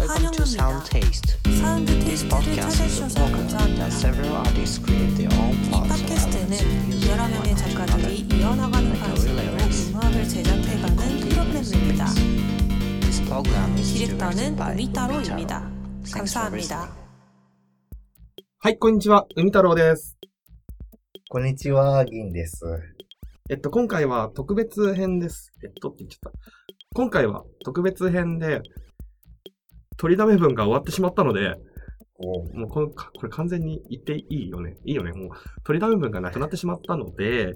Welcome to Sound Taste. Sound This podcast is a podcast that several artists create their own parts of albums using one another. Like a lyrics. This program is directed by Umitaro. Thanks for listening. はい、こんにちは。海太郎です。こんにちは、銀です。えっと、今回は特別編です。えっとって言っちゃった。今回は特別編で、取りだめ分が終わってしまったので、おもうこのかこれ完全に言っていいよね。いいよね。もう取りだめ分がなくなってしまったので、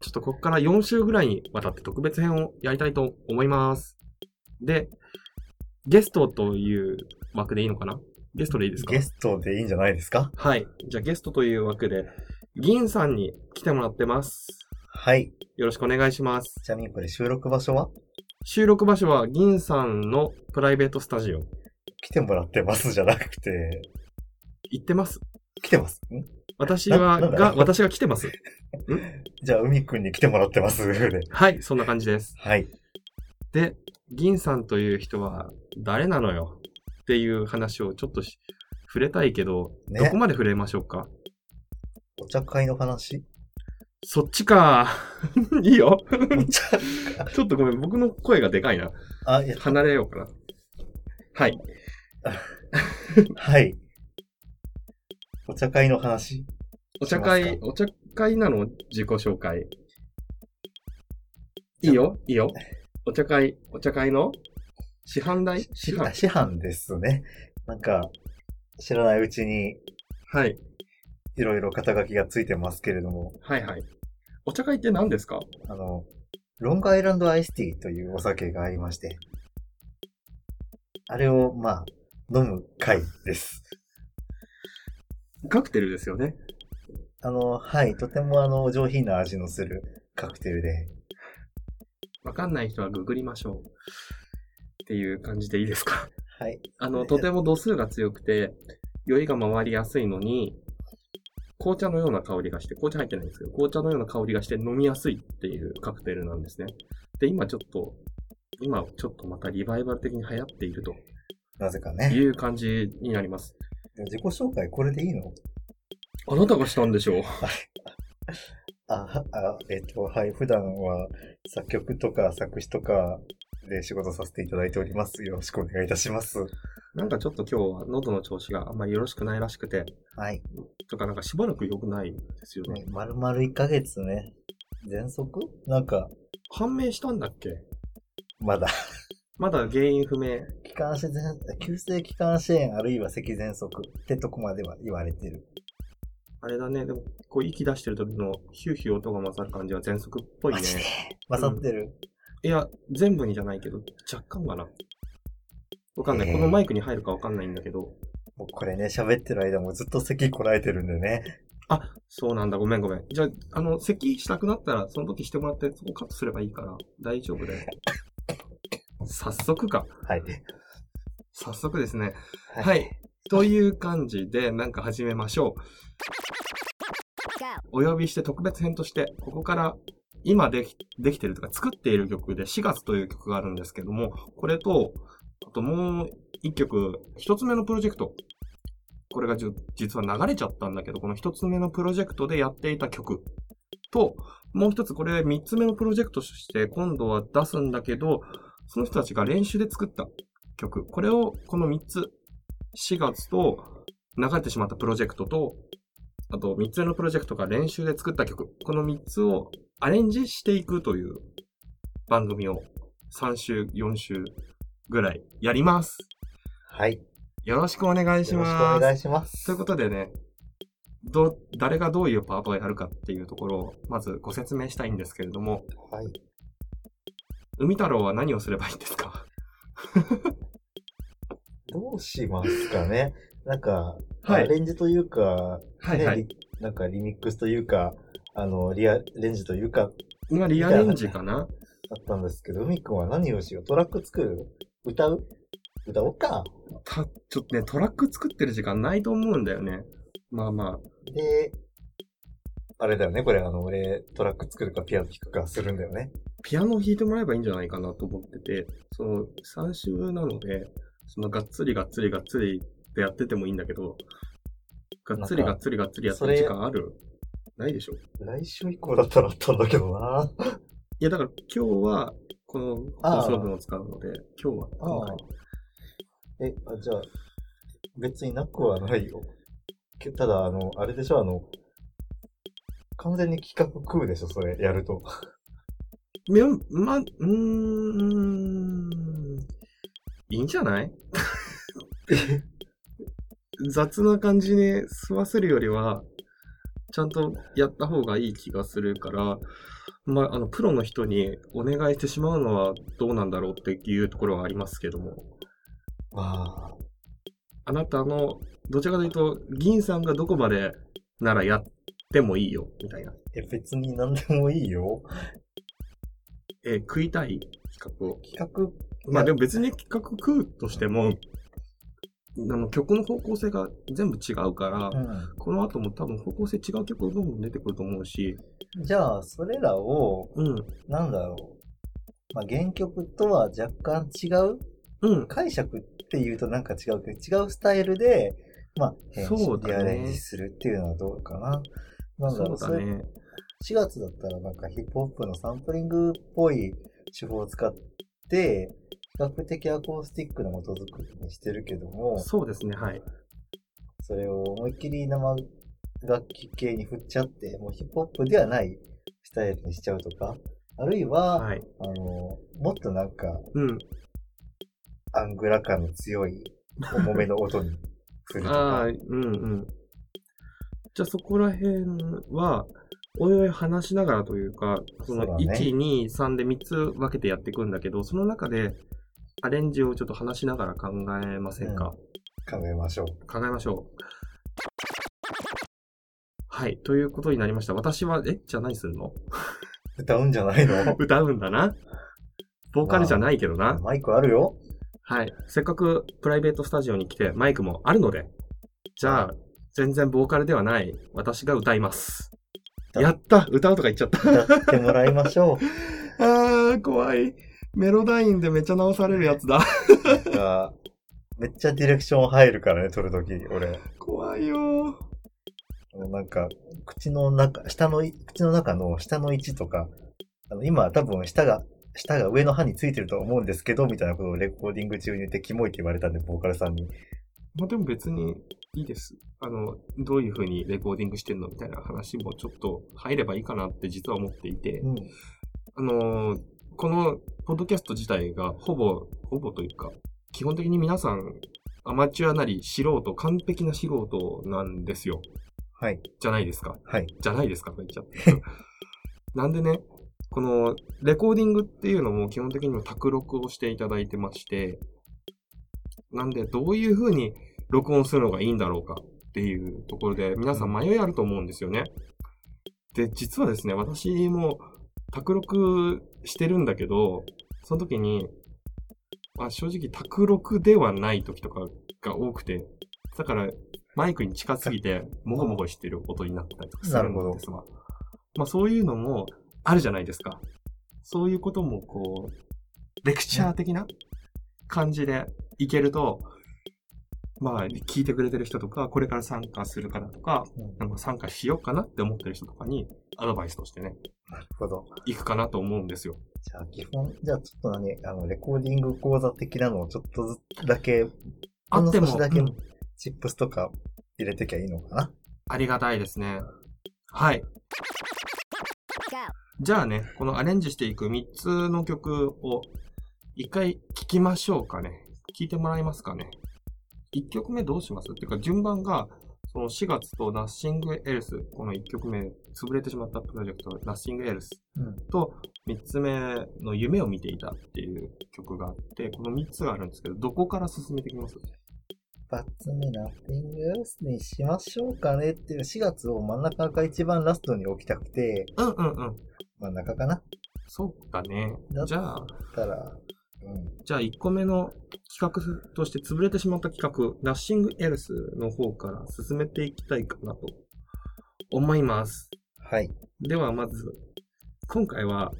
ちょっとここから4週ぐらいにわたって特別編をやりたいと思います。で、ゲストという枠でいいのかな？ゲストでいいですか？ゲストでいいんじゃないですか？はい。じゃあゲストという枠で、銀さんに来てもらってます。はい。よろしくお願いします。ちなみにこれ収録場所は？収録場所は銀さんのプライベートスタジオ。来てもらってますじゃなくて、行ってます来てます？ん？私は、ななんだ？が、私が来てます。じゃあ、海くんに来てもらってますで。はい、そんな感じです。はい。で、銀さんという人は誰なのよっていう話をちょっとし触れたいけど、ねどこまで触れましょうか？お茶会の話？そっちか。いいよ。お茶ちょっとごめん、僕の声がでかいな。あ、いや、離れようかな。はい。はい。お茶会の話？お茶し会、まお茶会なの？自己紹介。いいよ、いいよ？お茶会、お茶会の？市販代？市販。師範ですね。なんか、知らないうちにはい。いろいろ肩書きがついてますけれども、はいはい。お茶会って何ですか？あの、ロングアイランドアイスティーというお酒がありまして、あれを、まあ、飲む会です。カクテルですよね。あの、はい、とてもあの、上品な味のするカクテルで、わかんない人はググりましょう。っていう感じでいいですか？はい。あの、とても度数が強くて、酔いが回りやすいのに、紅茶のような香りがして、紅茶入ってないんですけど、紅茶のような香りがして飲みやすいっていうカクテルなんですね。で、今ちょっと、今ちょっとまたリバイバル的に流行っているとなぜかいね。う感じになります。自己紹介これでいいの？あなたがしたんでしょう あ、はあ、えっと、はい、普段は作曲とか作詞とかで仕事させていただいております。よろしくお願いいたします。なんかちょっと今日は喉の調子があんまりよろしくないらしくて、はい。とかなんかしばらく良くないんですよね。丸々1ヶ月ね。喘息？なんか、判明したんだっけ？まだ。まだ原因不明。気管支全、急性気管支炎あるいは咳喘息ってとこまでは言われてる。あれだね、でも、こう息出してる時のヒューヒュー音が混ざる感じは喘息っぽいね混ざってる？いや、全部にじゃないけど、若干かな。わかんない。このマイクに入るかわかんないんだけど。もうこれね、喋ってる間もずっと咳こらえてるんでね。あ、そうなんだ。ごめんごめん。じゃあ、あの、咳したくなったら、その時してもらって、そこカットすればいいから、大丈夫だよ。早速か。はい。早速ですね。はい。という感じで、なんか始めましょう。お呼びして特別編として、ここから今できできてるとか作っている曲で4月という曲があるんですけども、これと、あともう一曲、一つ目のプロジェクト。これが実は流れちゃったんだけど、この一つ目のプロジェクトでやっていた曲と、もう一つこれ三つ目のプロジェクトとして今度は出すんだけど、その人たちが練習で作った曲。これをこの三つ、4月と流れてしまったプロジェクトと、あと3つ目のプロジェクトが練習で作った曲。この3つをアレンジしていくという番組を3週、4週ぐらいやります。はい。よろしくお願いしよろしくおます。願いします。ということでね、どう、誰がどういうパートをやるかっていうところを、まずご説明したいんですけれども、はい。海太郎は何をすればいいんですか？どうしますかね？なんか、はいアレンジというか、はいはい。なんかリミックスというか、あの、リアレンジというか、今リアレンジかな？だったんですけど、海くんは何をしよう？トラック作る？歌う？歌おうか？た、ちょっとね、トラック作ってる時間ないと思うんだよね。まあまあ。で、あれだよね、これ、あの、俺、トラック作るかピアノ弾くかするんだよね。ピアノを弾いてもらえばいいんじゃないかなと思ってて、その3週なので、そのがっつりがっつりがっつりってやっててもいいんだけど、がっつりがっつりがっつりやってる時間ある？ないでしょ？来週以降だったらあったんだけどな。いや、だから今日は、この放送分を使うので、今日は今回。え、あじゃあ、別になくはないよ。けただ、あの、あれでしょ、あの、完全に企画食うでしょ、それ、やると。いや、ま、うーん、いいんじゃない？雑な感じに吸わせるよりは、ちゃんとやった方がいい気がするから、まあ、あの、プロの人にお願いしてしまうのはどうなんだろうっていうところはありますけども、ああ、あなたの、どちらかというと、銀さんがどこまでならやってもいいよ、みたいな。え、別に何でもいいよ。えー食いたい企画を。企画、まあでも別に企画食うとしても、あの曲の方向性が全部違うから、うこの後も多分方向性違う曲がどんどん出てくると思うし、ん。じゃあ、それらを、うん、なんだろう。まあ、原曲とは若干違う？うん、解釈っていうとなんか違うけど、違うスタイルで、まあ、編集そうだねリアレンジするっていうのはどうかな。なんだろそううだね。4月だったらなんかヒップホップのサンプリングっぽい手法を使って、比較的アコースティックな音作りにしてるけども、そうですね、はい。それを思いっきり生楽器系に振っちゃって、もうヒップホップではないスタイルにしちゃうとか、あるいは、はい。あの、もっとなんかうん。アングラ感の強い重めの音に振ると ああ、かう。んうん。じゃあそこら辺は、おいおい話しながらというか、そのそうだね1、2、3で3つ分けてやっていくんだけど、その中でアレンジをちょっと話しながら考えませんか、考えましょう。考えましょう。はい。ということになりました。私は、えじゃあ何するの？歌うんじゃないの？歌うんだな。ボーカルじゃないけどな。マイクあるよはい。せっかくプライベートスタジオに来てマイクもあるので、じゃあ、全然ボーカルではない私が歌います。だやった歌うとか言っちゃった。歌ってもらいましょう。あー、怖い。メロダインでめっちゃ直されるやつだ。めっちゃディレクション入るからね、撮るとき、俺。怖いよなんか、口の中、下のい、口の中の下の位置とか、あの、今多分下が、下が上の歯についてると思うんですけど、みたいなことをレコーディング中に言ってキモいって言われたんで、ボーカルさんに。まあでも別にいいです。あの、どういう風にレコーディングしてんのみたいな話もちょっと入ればいいかなって実は思っていて、うん。あのーこのポッドキャスト自体がほぼ、ほぼというか、基本的に皆さんアマチュアなり素人、完璧な素人なんですよ。はい。じゃないですか。はい。じゃないですかとか言っちゃって。なんでね、このレコーディングっていうのも基本的にも卓録をしていただいてまして、なんでどういう風に録音するのがいいんだろうかっていうところで皆さん迷いあると思うんですよね。で、実はですね、私も卓録してるんだけど、その時に、まあ、正直卓録ではない時とかが多くて、だからマイクに近すぎて、もごもごしてる音になったりとかするんですわ。まあそういうのもあるじゃないですか。そういうこともこう、レクチャー的な感じでいけると、まあ聞いてくれてる人とか、これから参加する方とか、うんなんか参加しようかなって思ってる人とかにアドバイスとしてね、なるほど。いくかなと思うんですよ。じゃあ、基本、じゃあちょっと何、あの、レコーディング講座的なのをちょっとずつだけ、あっても、ほんの少しだけうんチップスとか入れてきゃいいのかな？ありがたいですね。はい。じゃあね、このアレンジしていく3つの曲を一回聴きましょうかね。聴いてもらえますかね？1曲目どうします？っていうか順番が、その4月と Nothing Else、この1曲目、潰れてしまったプロジェクト Nothing Else うん。と3つ目の夢を見ていたっていう曲があって、この3つがあるんですけど、どこから進めていきます？二つ目、ナッティングエルスにしましょうかねっていう4月を真ん中が一番ラストに置きたくて、うんうんうん。真ん中かな？そうだねだ。じゃあ。じゃあ1個目の企画として潰れてしまった企画、Nothing Else の方から進めていきたいかなと思います。はい。ではまず、今回は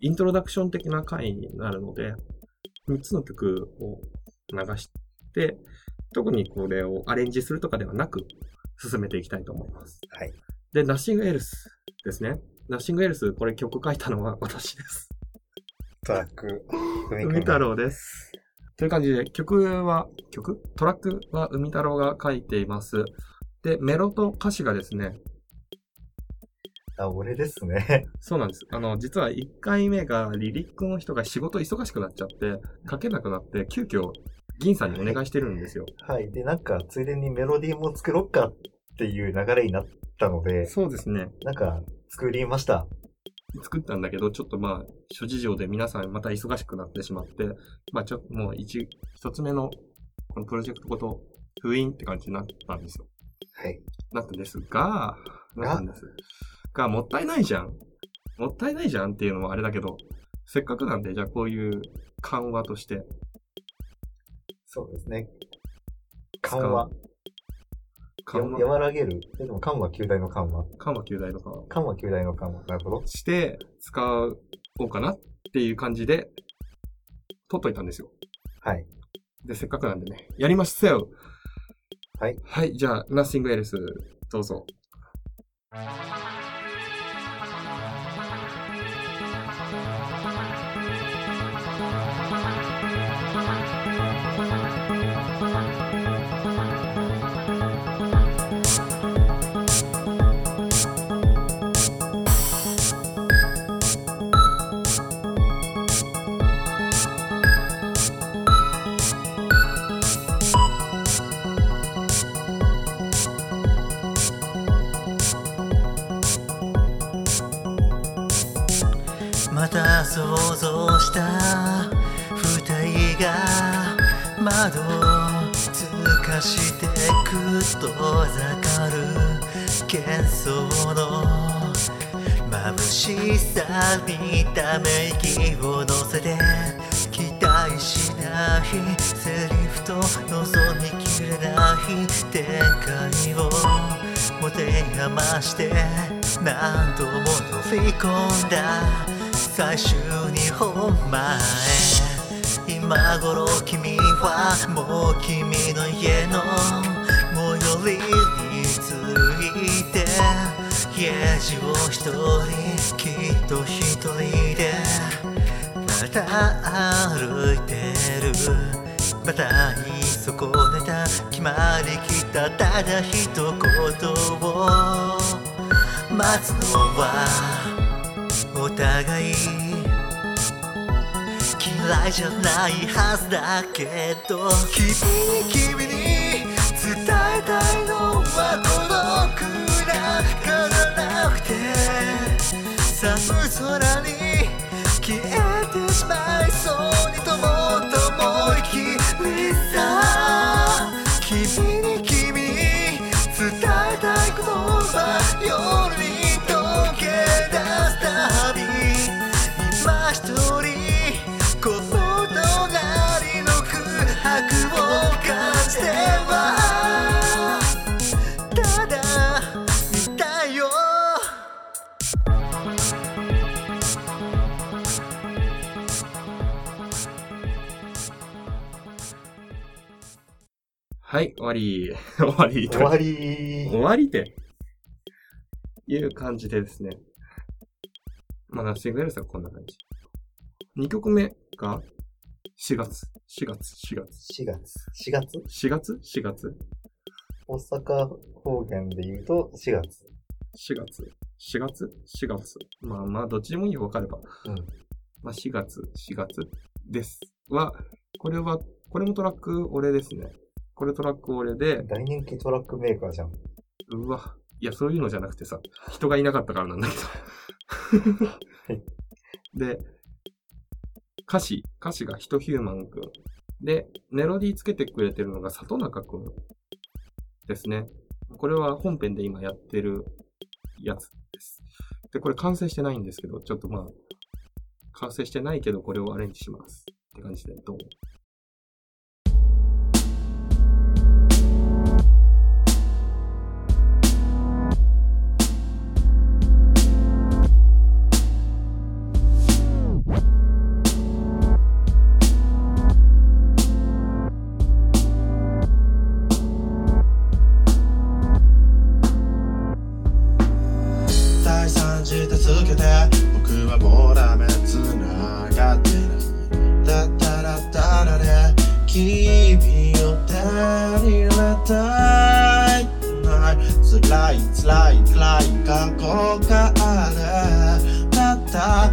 イントロダクション的な回になるので、3つの曲を流して、特にこれをアレンジするとかではなく、進めていきたいと思います。はい。で、ナッシングエルスですね。ナッシングエルス、これ曲書いたのは私です。トラック、海海太郎です。という感じで、曲は、曲？トラックは海太郎が書いています。で、メロと歌詞がですね、あ、俺ですね。そうなんです。あの、実は1回目がリリックの人が仕事忙しくなっちゃって、書けなくなって、急遽、銀さんにお願いしてるんですよ。はい。で、なんか、ついでにメロディーも作ろっかっていう流れになったので、そうですね。なんか、作りました。作ったんだけど、ちょっとまあ、諸事情で皆さんまた忙しくなってしまって、まあちょっともう一、一つ目の、このプロジェクトごと封印って感じになったんですよ。はい。なったんですが、なったんです。が、もったいないじゃん。もったいないじゃんっていうのもあれだけど、せっかくなんで、じゃあこういう緩和として、そうですね。緩和。緩和、らげる。えでも緩和球大の緩和。緩和球大の緩和緩和球大の緩和。なるほど。して使おうかなっていう感じで、取っといたんですよ。はい。で、せっかくなんでね、やりましょうはい。はい、じゃあ、Nothing Else、どうぞ。してくっとざかる幻想の眩しさにため息を乗せて期待しないセリフと望みきれない展開を持て余して何度も乗り込んだ最終2本前今頃君はもう君の家の最寄りに着いて家路を一人きっと一人でまた歩いてるまた言い損ねた決まりきったただ一言を待つのはお互い嫌いじゃないはずだけど。君に君に伝えたいのはどうはただ見たよはい、終わり。終わり。終わり終わりって。いう感じでですね。まあ、Nothing Else はこんな感じ。2曲目が4月。4月、4月。4月。4月？4月 ?4 月？大阪方言で言うと4月。4月。4月 ?4 月。まあまあ、どっちでもいいよ、わかれば。うん。まあ、4月、4月です。は、これは、これもトラック俺ですね。これトラック俺で、大人気トラックメーカーじゃん。うわ、いや、そういうのじゃなくてさ、人がいなかったからなんだけど。で、歌詞、歌詞がヒトヒューマンくん。で、メロディーつけてくれてるのが里中くんですね。これは本編で今やってるやつです。で、これ完成してないんですけど、ちょっとまあ、完成してないけど、これをアレンジします。って感じで、どう君を手にたい。ない。辛い辛い辛い過去がある。たった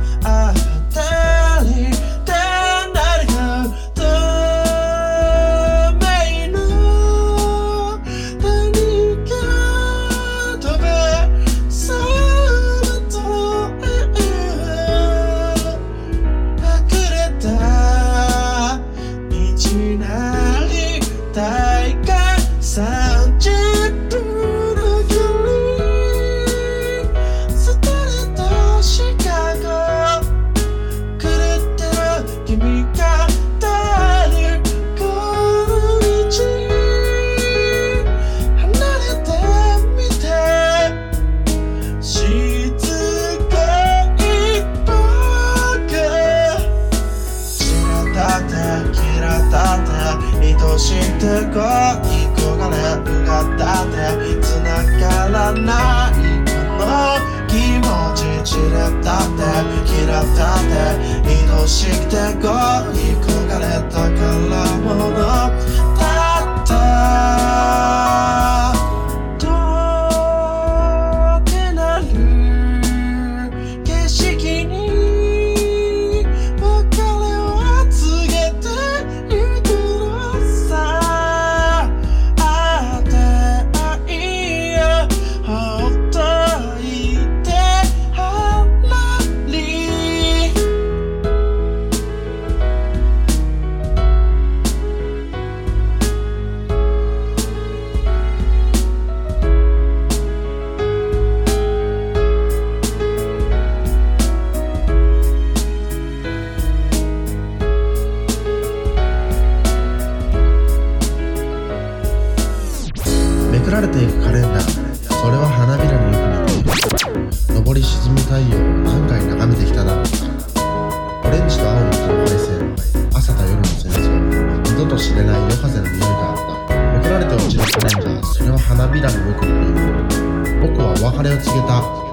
晴れを告げた。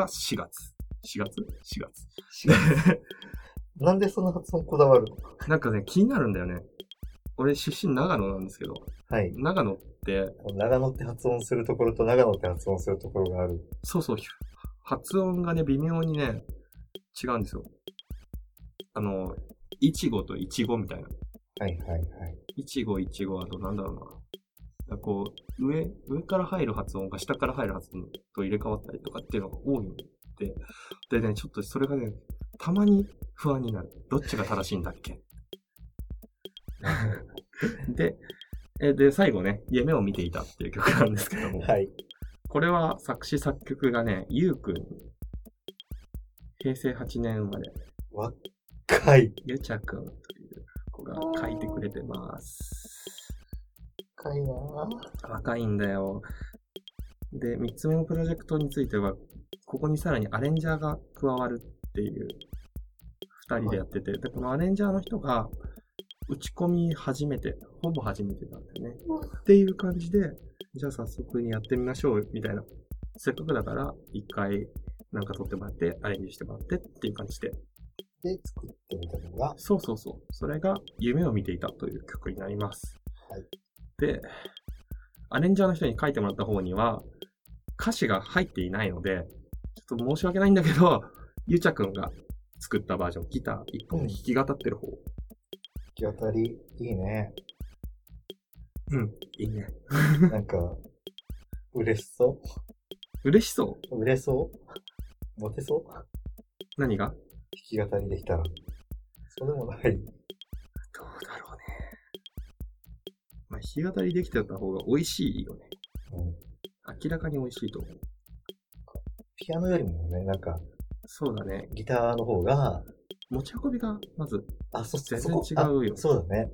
が4月。4月 ?4 月。4月なんでそんな発音こだわるの？なんかね、気になるんだよね。俺出身長野なんですけど。はい。長野って。長野って発音するところと長野って発音するところがある。そうそう。発音がね、微妙にね、違うんですよ。あの、いちごといちごみたいな。はいはいはい。いちごいちご、あとなんだろうな。こう、上、上から入る発音が下から入る発音と入れ替わったりとかっていうのが多いので、でね、ちょっとそれがね、たまに不安になる。どっちが正しいんだっけ？で、え、で、最後ね、夢を見ていたっていう曲なんですけども、はい。これは作詞作曲がね、ゆうくん、平成8年生まれ。若い。ゆちゃくんという子が書いてくれてます。若いなぁ若いんだよ。で、三つ目のプロジェクトについては、ここにさらにアレンジャーが加わるっていう、二人でやってて、で、このアレンジャーの人が、打ち込み初めて、ほぼ初めてなんだよね。っていう感じで、じゃあ早速にやってみましょう、みたいな。せっかくだから、一回、なんか撮ってもらって、アレンジしてもらってっていう感じで。で、作ってみたのが、そうそうそう。それが、夢を見ていたという曲になります。はい。で、アレンジャーの人に書いてもらった方には、歌詞が入っていないので、ちょっと申し訳ないんだけど、ゆうちゃくんが作ったバージョン、ギター一本弾き語ってる方。弾き語り、いいね。うん、いいね。なんか、嬉しそ嬉しそう？う嬉しそう？モテそう？弾何が？き語りできたら。そうでもない。どうだろうね。まあ、弾き語りできてた方が美味しいよね。うん。明らかに美味しいと思う。ピアノよりもね、なんか、そうだね。ギターの方が、持ち運びが、まず、あ、そ、全然違うよあそうだね。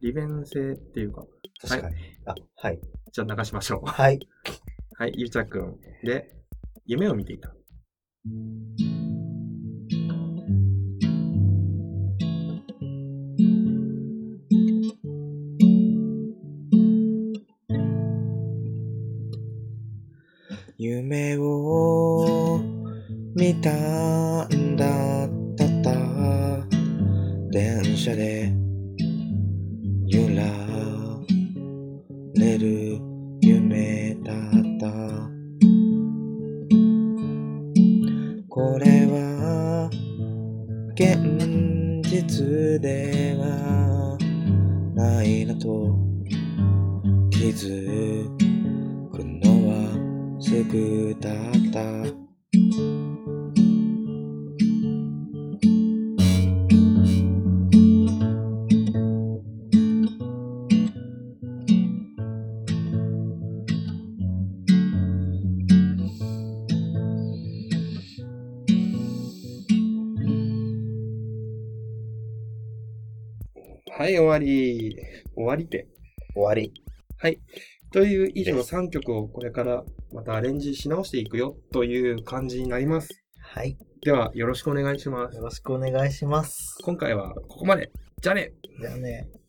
利便性っていうか、確かに。あ、はい。じゃあ流しましょう。はい。はい、ゆうちゃくんで、夢を見ていた。夢を見たんだった。った電車ですぐだったはい、終わり。終わりで。終わり。はい。という以上3曲をこれからまたアレンジし直していくよという感じになります。はい。では、よろしくお願いしますよ。ろしくお願いします。今回はここまで。じゃあねじゃあね。